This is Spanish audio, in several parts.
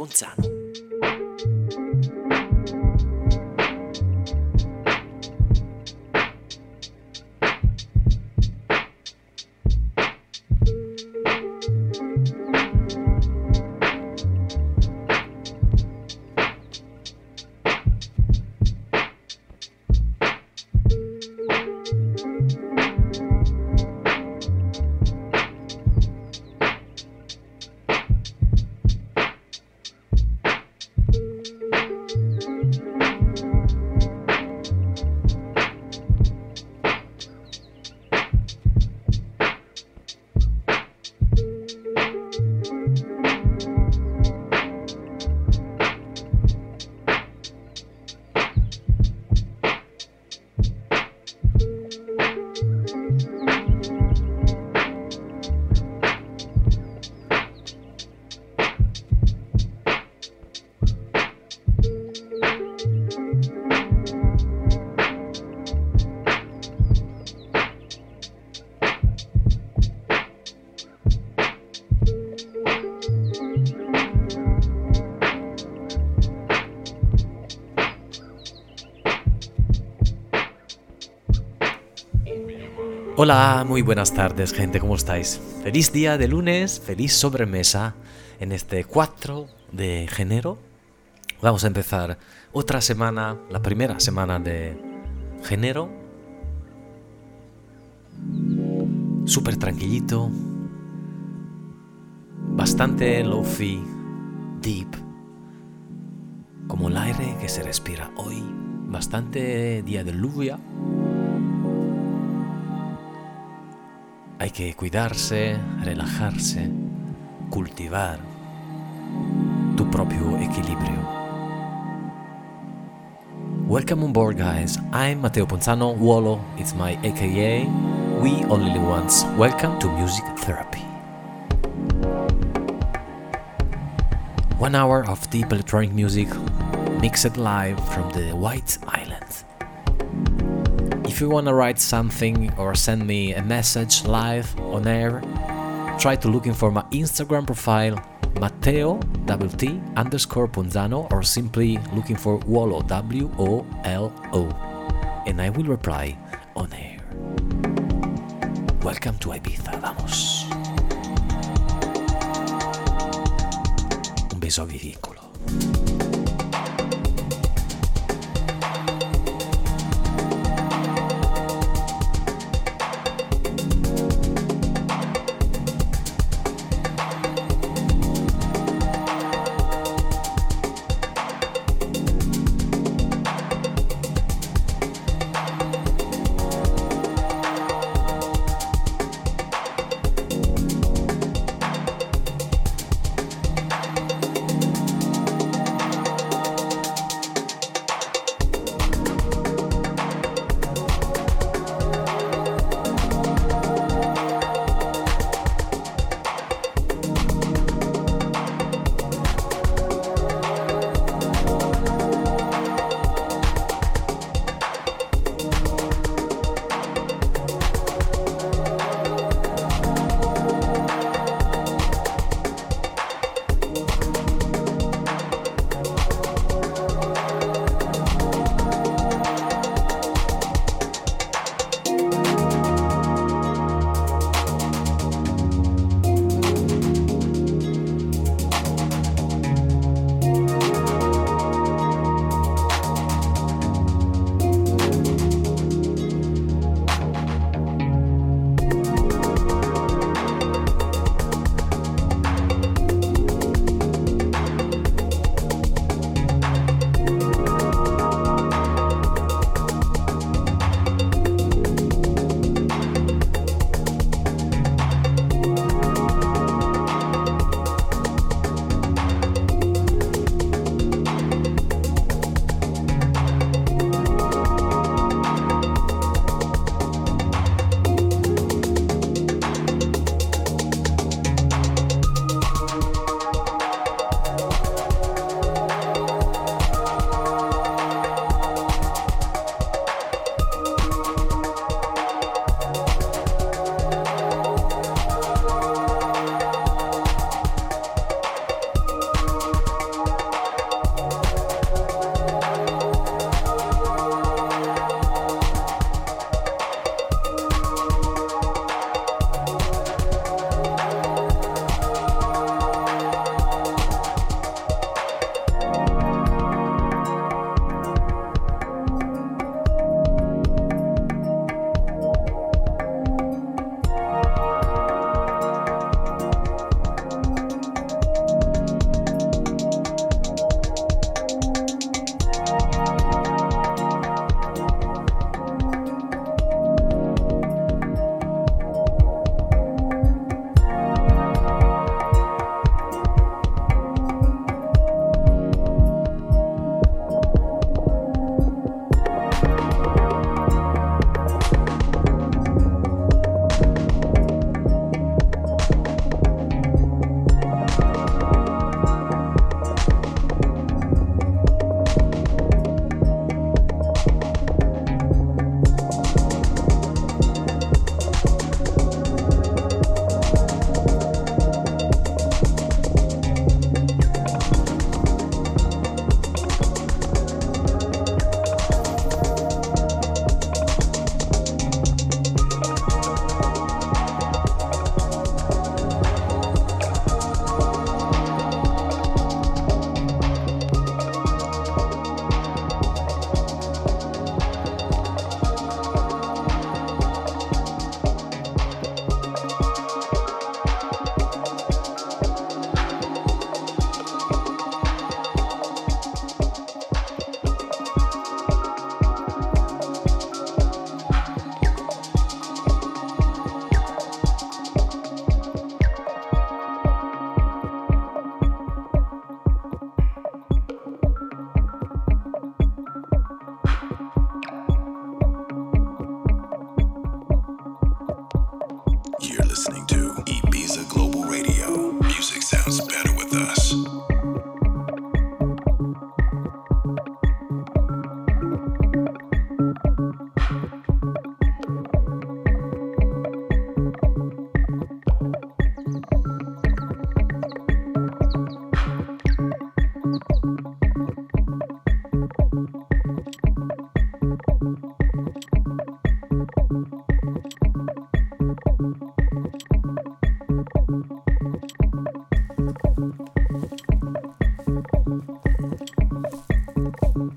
Bund Hola, muy buenas tardes gente, ¿cómo estáis? Feliz día de lunes, feliz sobremesa en este 4 de enero. Vamos a empezar otra semana, la primera semana de enero. Súper tranquilito, bastante lofi, deep, como el aire que se respira hoy, bastante día de lluvia. Hay que cuidarse, relajarse, cultivar tu propio equilibrio. Welcome on board, guys. I'm Matteo Ponzano. Wolo, it's my AKA. We only live once. Welcome to Music Therapy. One hour of deep electronic music mixed live from the White Islands. If you want to write something or send me a message live on air, try to looking for my Instagram profile Matteo T underscore Ponzano or simply looking for Wolo W O L O and I will reply on air. Welcome to Ibiza, vamos. Un beso a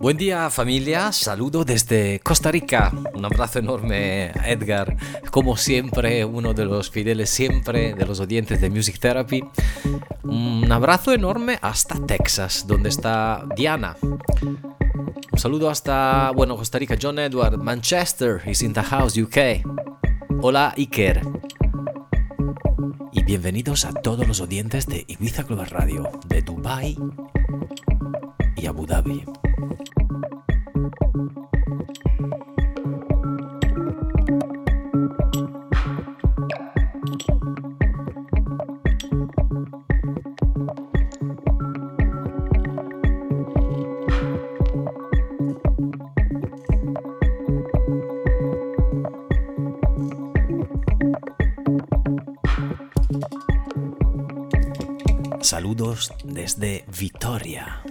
Buen día familia, saludo desde Costa Rica. Un abrazo enorme Edgar, como siempre, uno de los fieles siempre de los oyentes de Music Therapy. Un abrazo enorme hasta Texas, donde está Diana. Un saludo hasta, bueno, Costa Rica, John Edward, Manchester is in the house, UK. Hola Iker. Y bienvenidos a todos los oyentes de Ibiza Global Radio, de Dubai y Abu Dhabi. Desde Vitoria.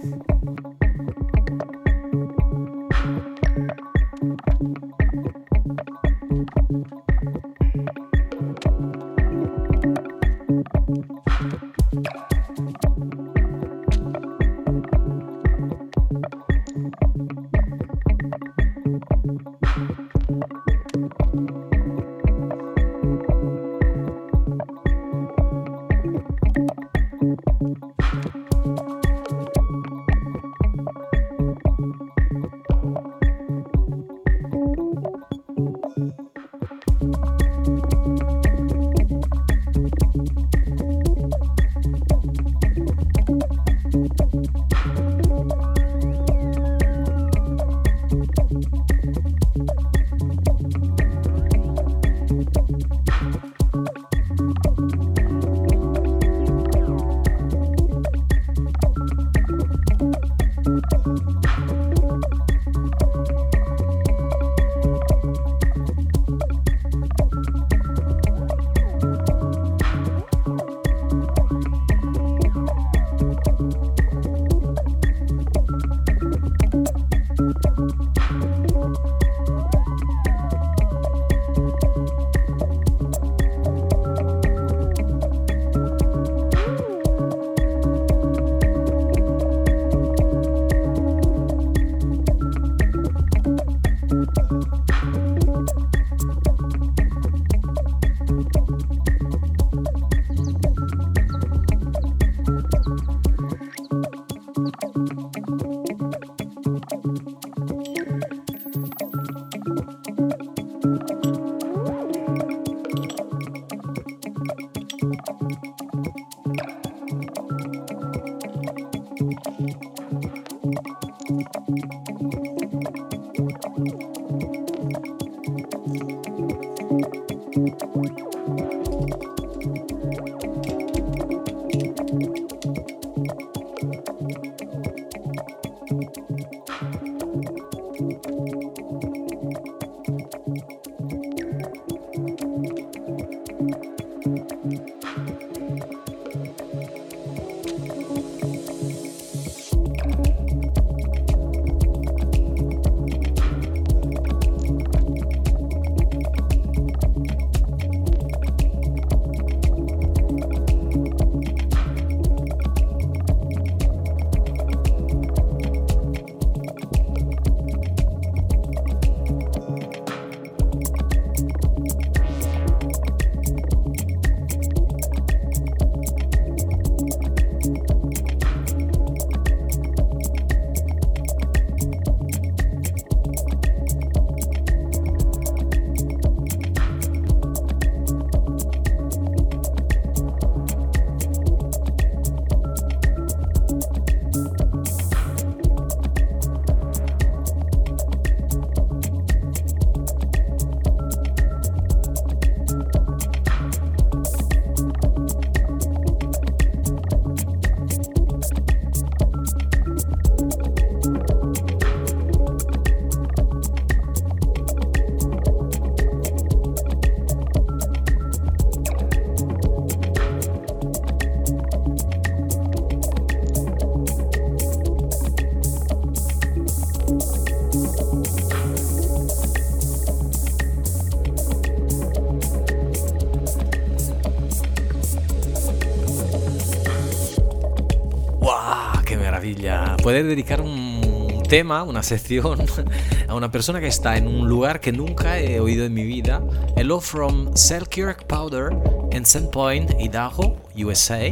Poder dedicar un tema, una sección, a una persona que está en un lugar que nunca he oído en mi vida. Hello from Selkirk Powder in Sandpoint, Idaho, USA.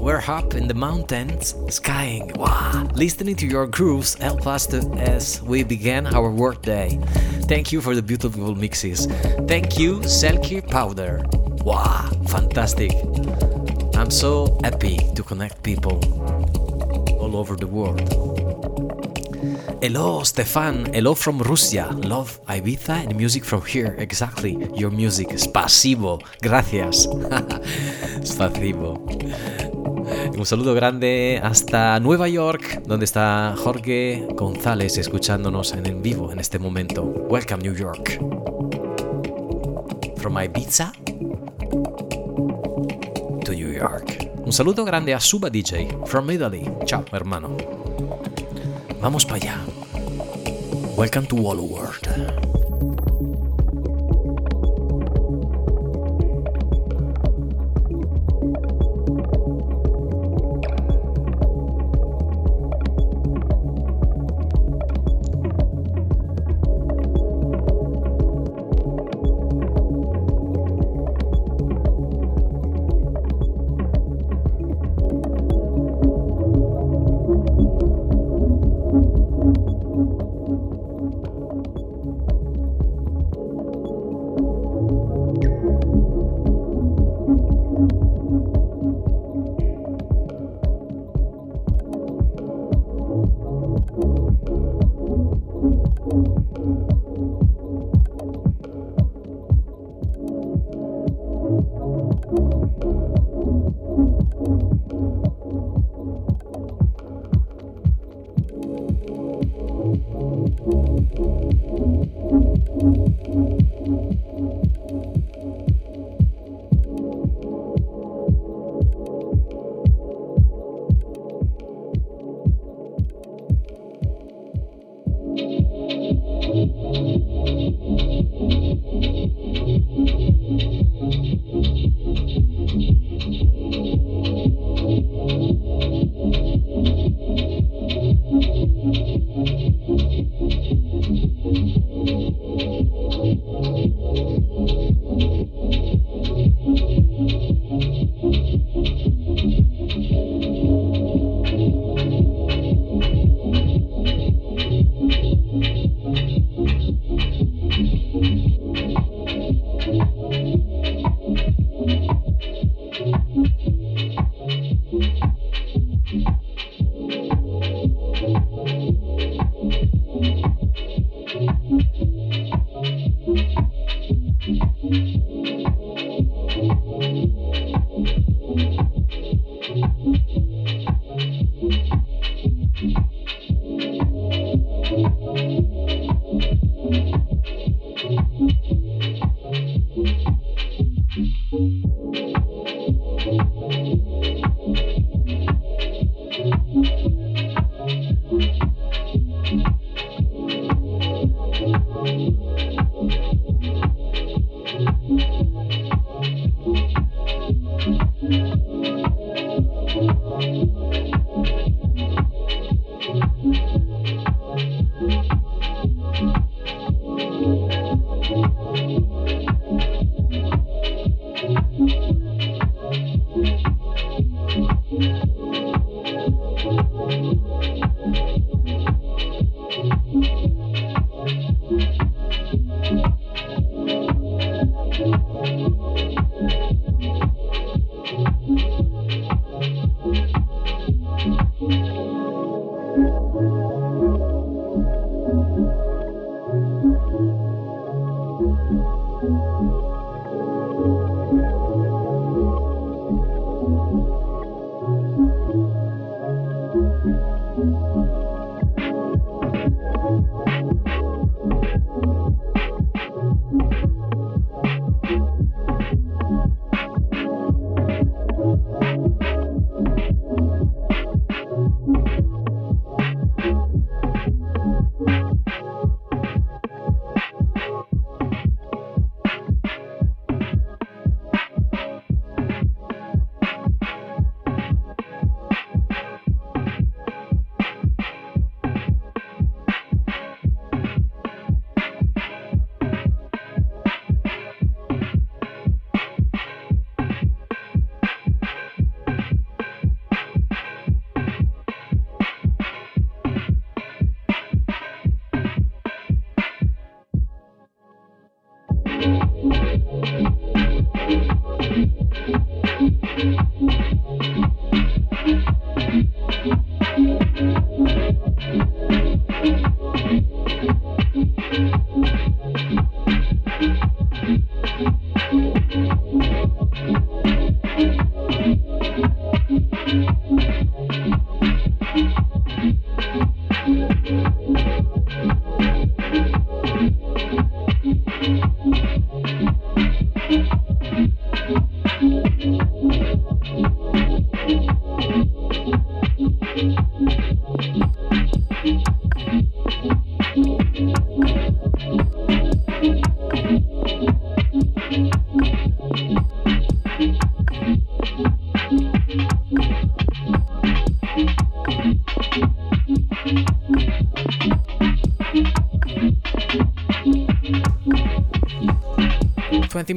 We're up in the mountains, skiing. Wow. Listening to your grooves help us to, as we begin our workday. Thank you for the beautiful mixes. Thank you, Selkie Powder. Wow, fantastic. I'm so happy to connect people all over the world. Hello, Stefan. Hello from Russia. Love Ibiza and music from here. Exactly. Your music. Spasibo. Gracias. Spasibo. Un saludo grande hasta Nueva York, donde está Jorge González escuchándonos en vivo en este momento. Welcome, New York. From Ibiza to New York. Un saludo grande a Suba DJ, from Italy. Ciao, hermano. Vamos para allá. Welcome to Wall World.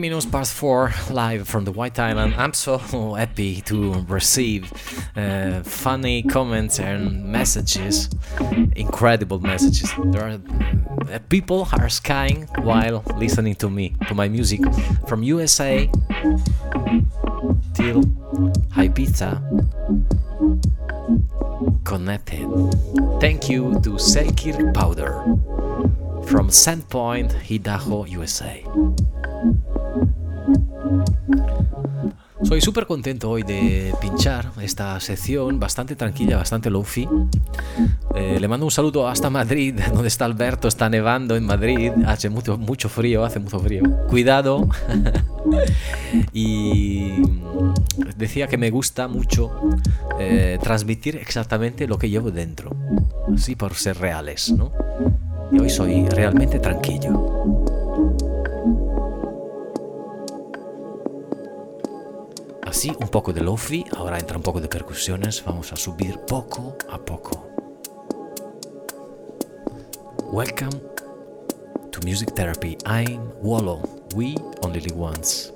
Minutes past 4 live from the White Island. I'm so happy to receive uh, funny comments and messages, incredible messages. There are uh, people are skying while listening to me, to my music from USA till Ibiza connected. Thank you to Selkir Powder from Sandpoint, Idaho, USA. Soy súper contento hoy de pinchar esta sección bastante tranquila, bastante lofi. Eh, le mando un saludo hasta Madrid, donde está Alberto, está nevando en Madrid, hace mucho, mucho frío, hace mucho frío. Cuidado. y decía que me gusta mucho eh, transmitir exactamente lo que llevo dentro, así por ser reales, ¿no? Y hoy soy realmente tranquilo. Un poco de lofi, ahora entra un poco de percusiones, vamos a subir poco a poco. Welcome to Music Therapy. I'm Wallow. We only live once.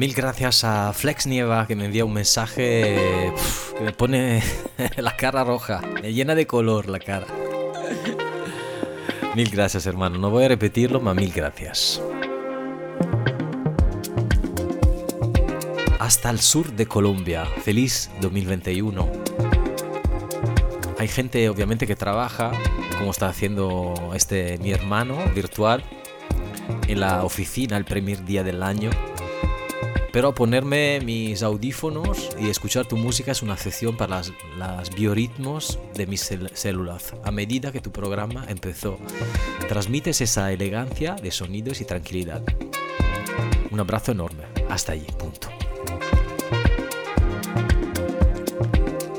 Mil gracias a Flex Nieva que me envía un mensaje que me pone la cara roja, me llena de color la cara. Mil gracias hermano, no voy a repetirlo, pero mil gracias. Hasta el sur de Colombia, feliz 2021. Hay gente obviamente que trabaja, como está haciendo este mi hermano virtual, en la oficina el primer día del año pero ponerme mis audífonos y escuchar tu música es una excepción para las, biorritmos de mis células. A medida que tu programa empezó, transmites esa elegancia de sonidos y tranquilidad. Un abrazo enorme. Hasta allí, punto.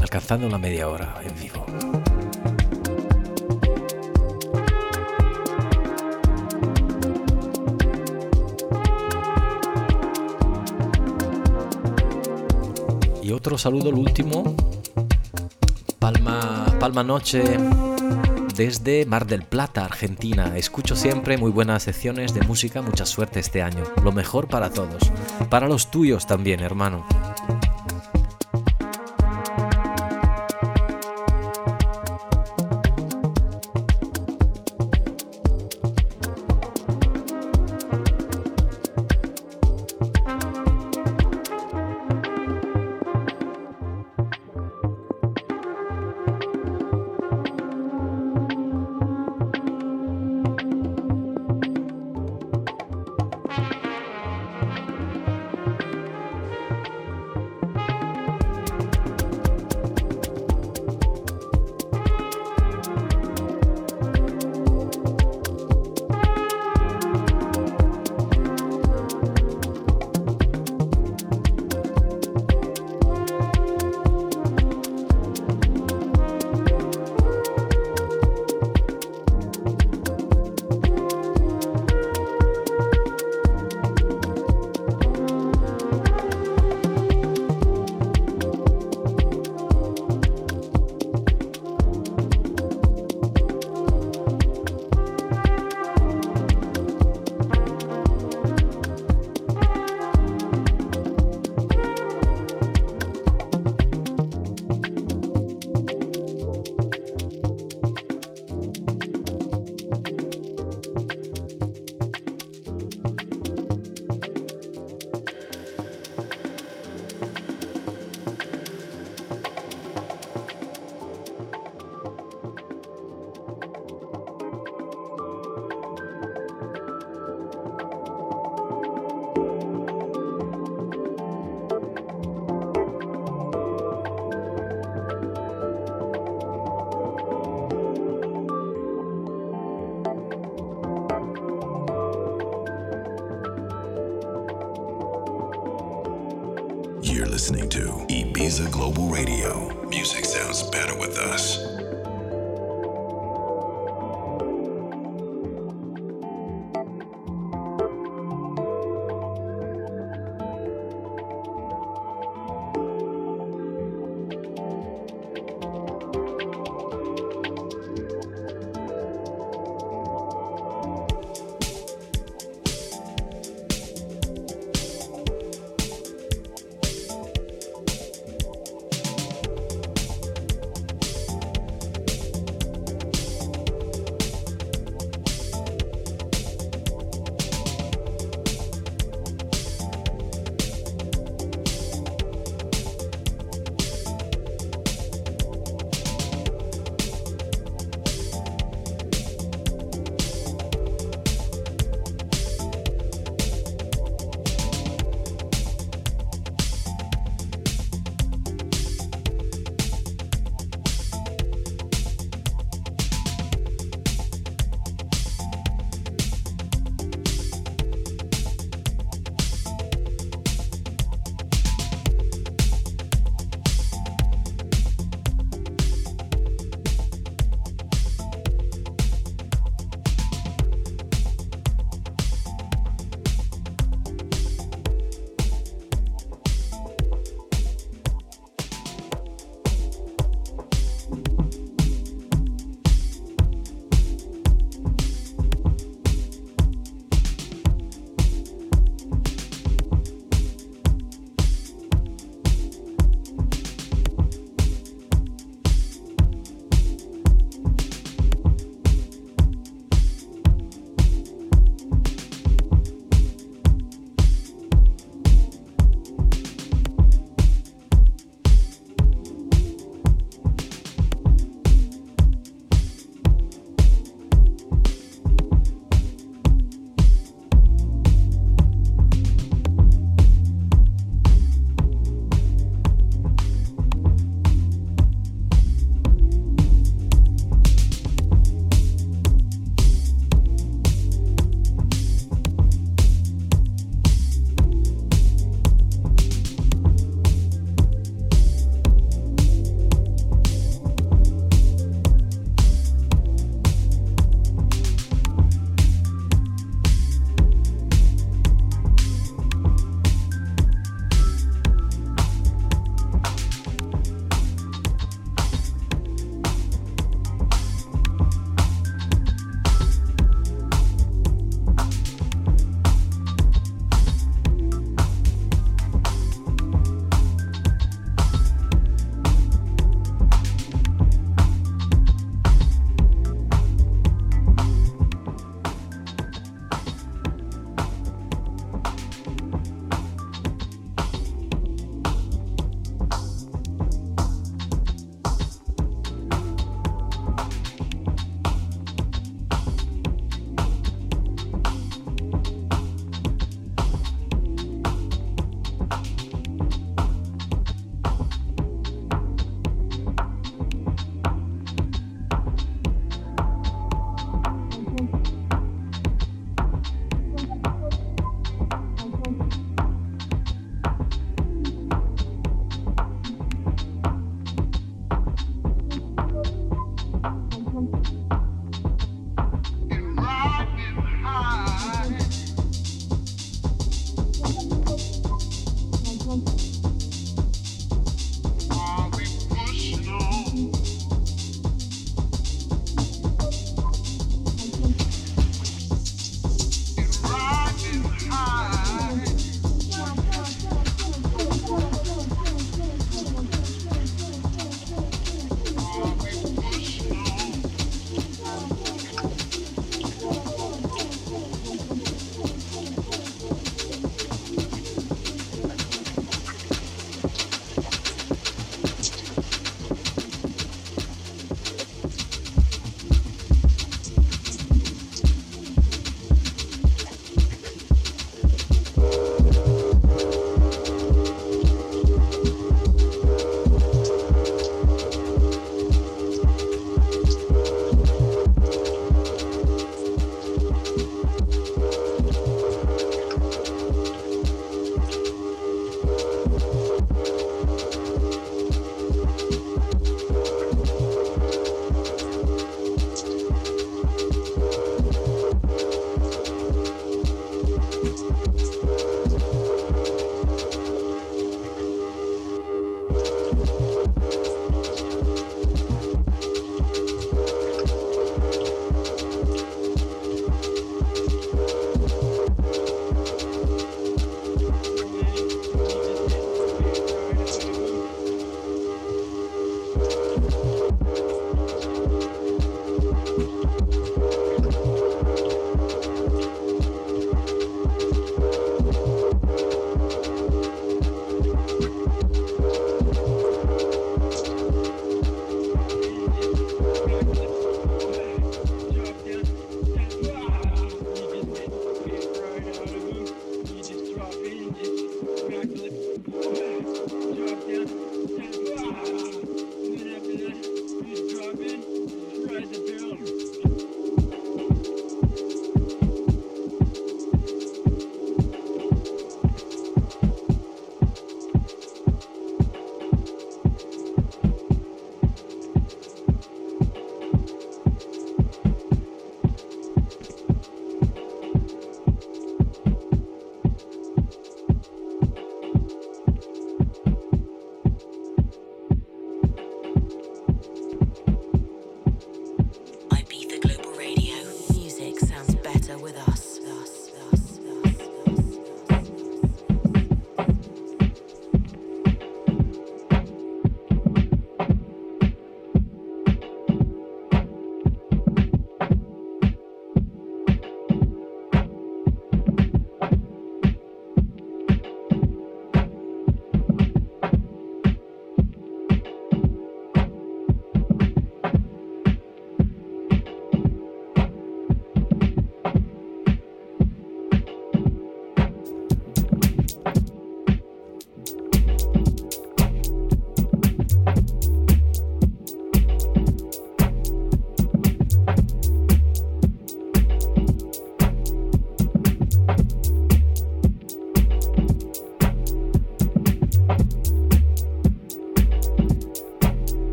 Alcanzando la media hora en vivo. Otro saludo, el último. Palma, Palma Noche desde Mar del Plata, Argentina. Escucho siempre muy buenas secciones de música, mucha suerte este año. Lo mejor para todos. Para los tuyos también, hermano. to Ibiza Global Radio. Music sounds better with us.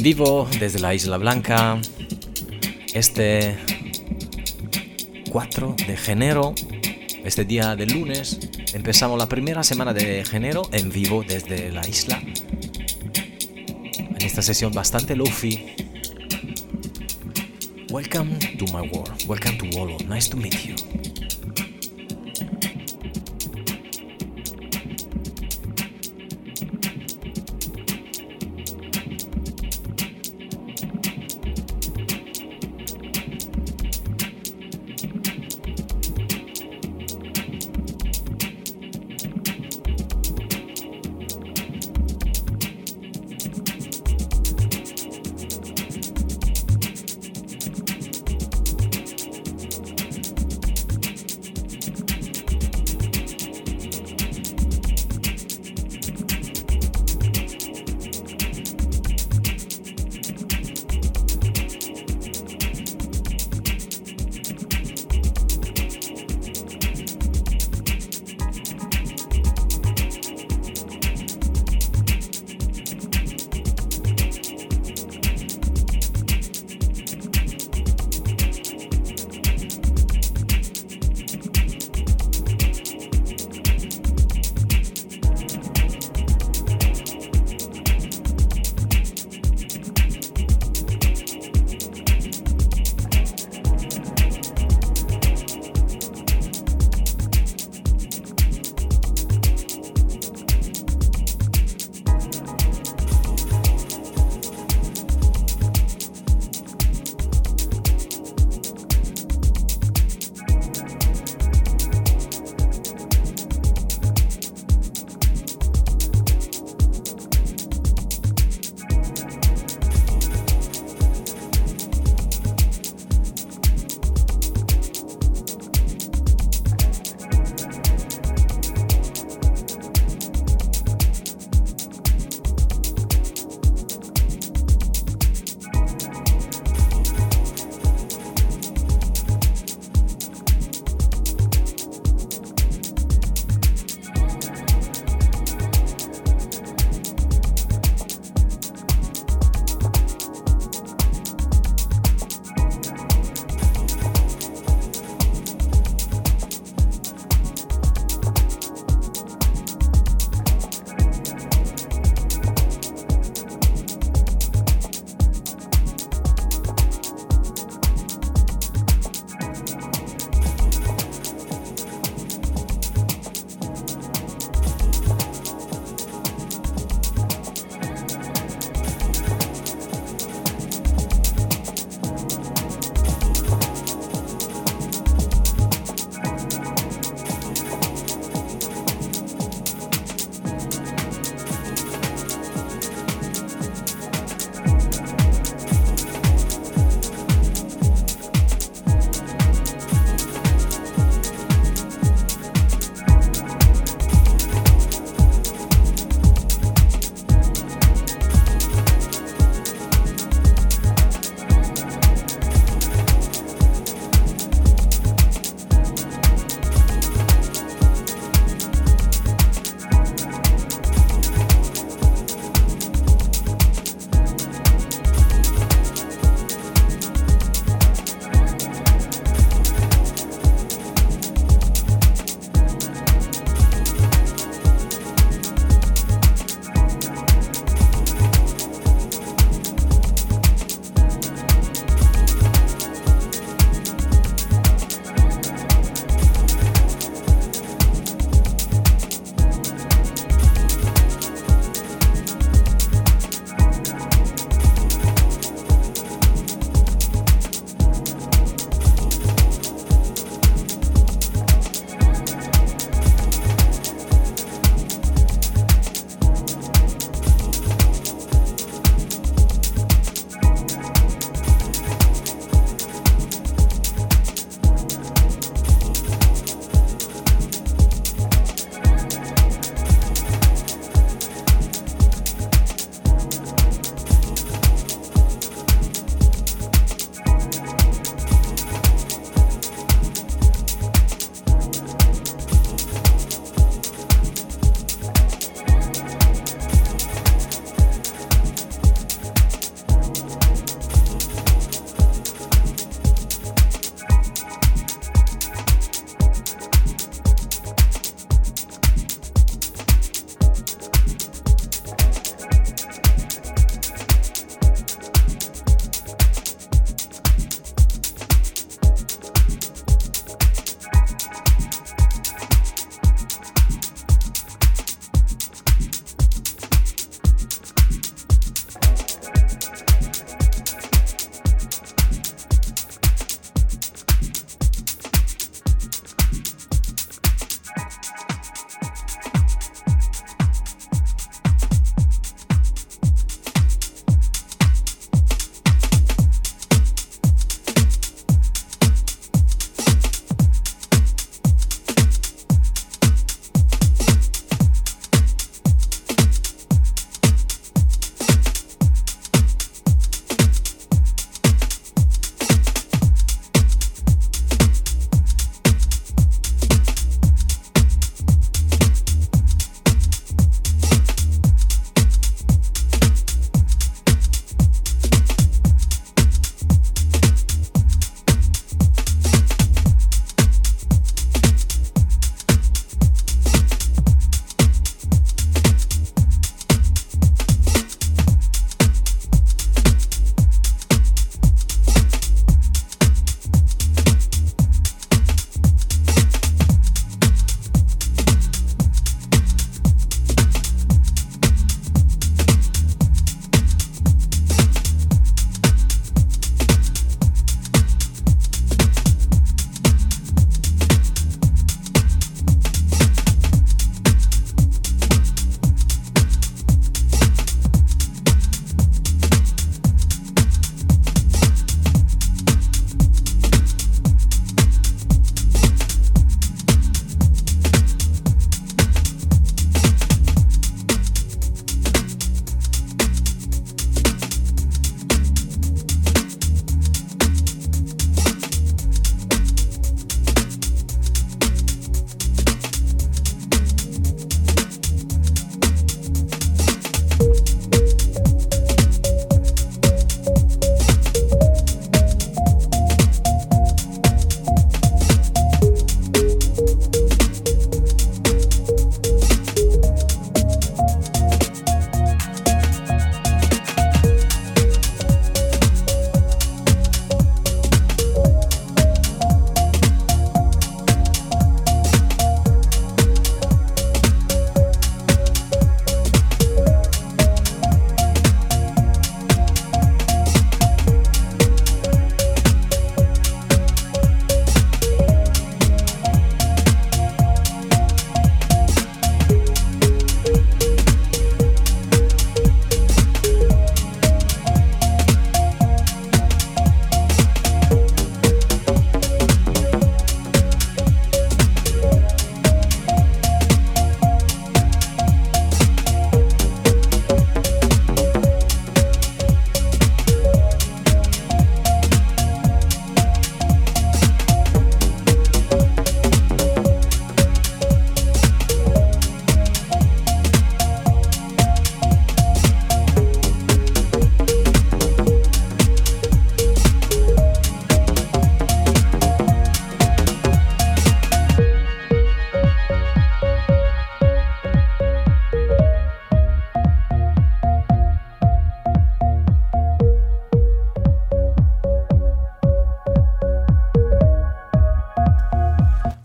En vivo desde la Isla Blanca, este 4 de enero, este día de lunes, empezamos la primera semana de enero en vivo desde la isla. En esta sesión bastante lofi. Welcome to my world. Welcome to Wolo. Nice to meet you.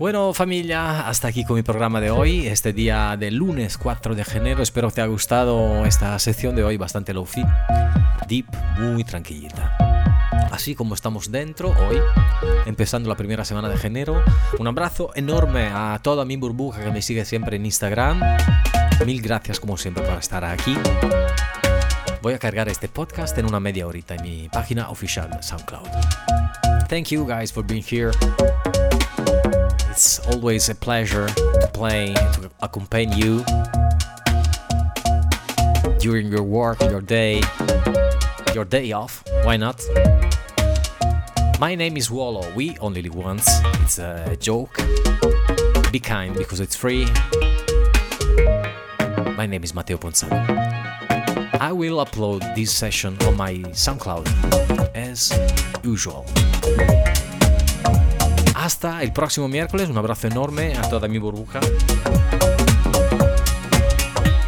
Bueno familia, hasta aquí con mi programa de hoy, este día de lunes 4 de enero. Espero que te haya gustado esta sección de hoy, bastante low-fi, deep, muy tranquilita. Así como estamos dentro hoy, empezando la primera semana de enero. Un abrazo enorme a toda mi burbuja que me sigue siempre en Instagram. Mil gracias como siempre por estar aquí. Voy a cargar este podcast en una media horita en mi página oficial de SoundCloud. Thank you guys for being here. Always a pleasure to play, to accompany you during your work, your day, your day off. Why not? My name is Wallo. We only live once. It's a joke. Be kind because it's free. My name is Matteo Ponzano. I will upload this session on my SoundCloud as usual. Hasta el próximo miércoles, un abrazo enorme a toda mi burbuja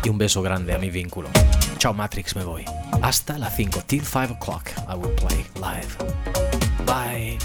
y un beso grande a mi vínculo. Chao Matrix, me voy. Hasta las 5, till 5 o'clock, I will play live. Bye.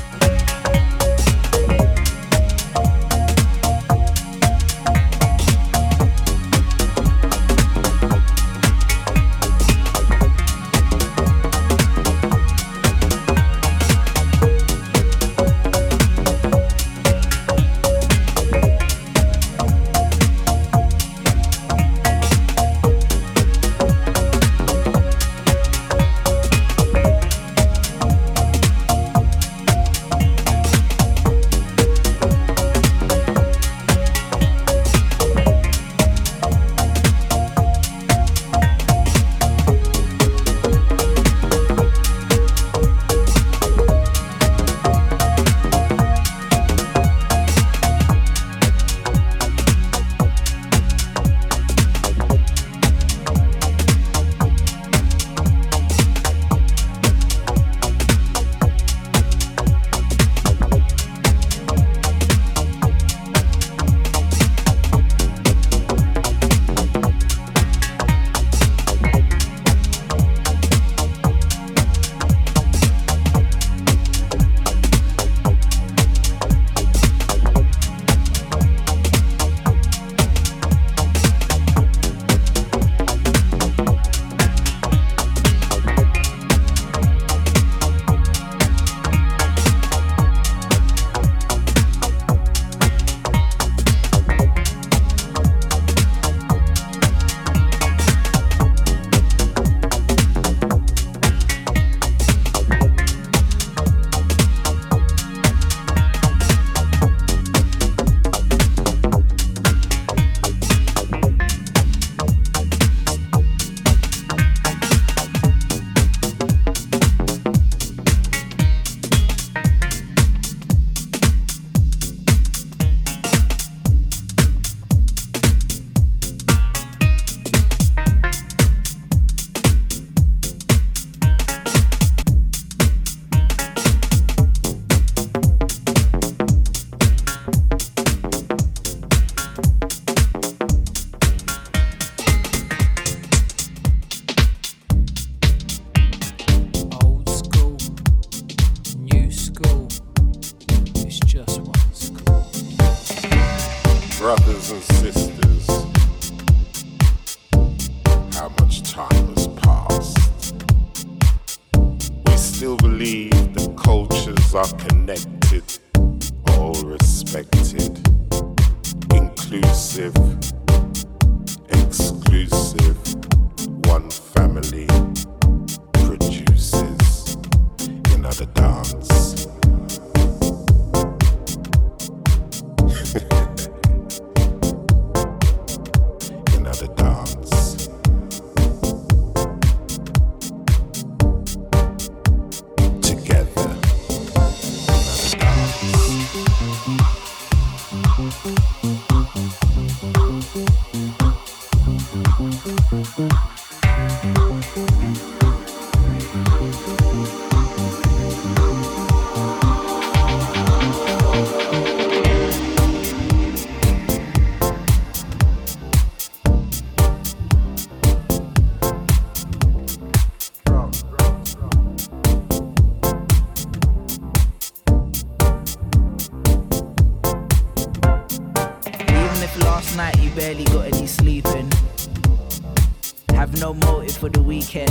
Have no motive for the weekend.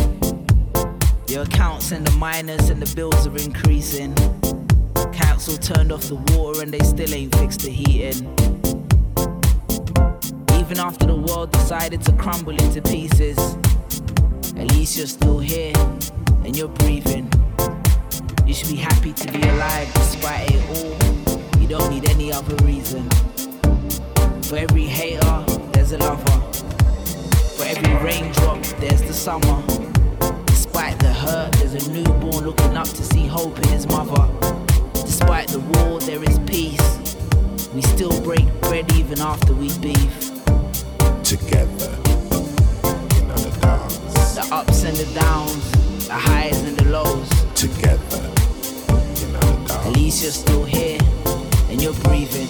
Your accounts and the miners and the bills are increasing. Council turned off the water and they still ain't fixed the heating. Even after the world decided to crumble into pieces, at least you're still here and you're breathing. You should be happy to be alive despite it all. You don't need any other reason. For every hater, there's a lover. For every raindrop, there's the summer. Despite the hurt, there's a newborn looking up to see hope in his mother. Despite the war, there is peace. We still break bread even after we beef. Together in the dance. The ups and the downs, the highs and the lows. Together in the At least you're still here and you're breathing.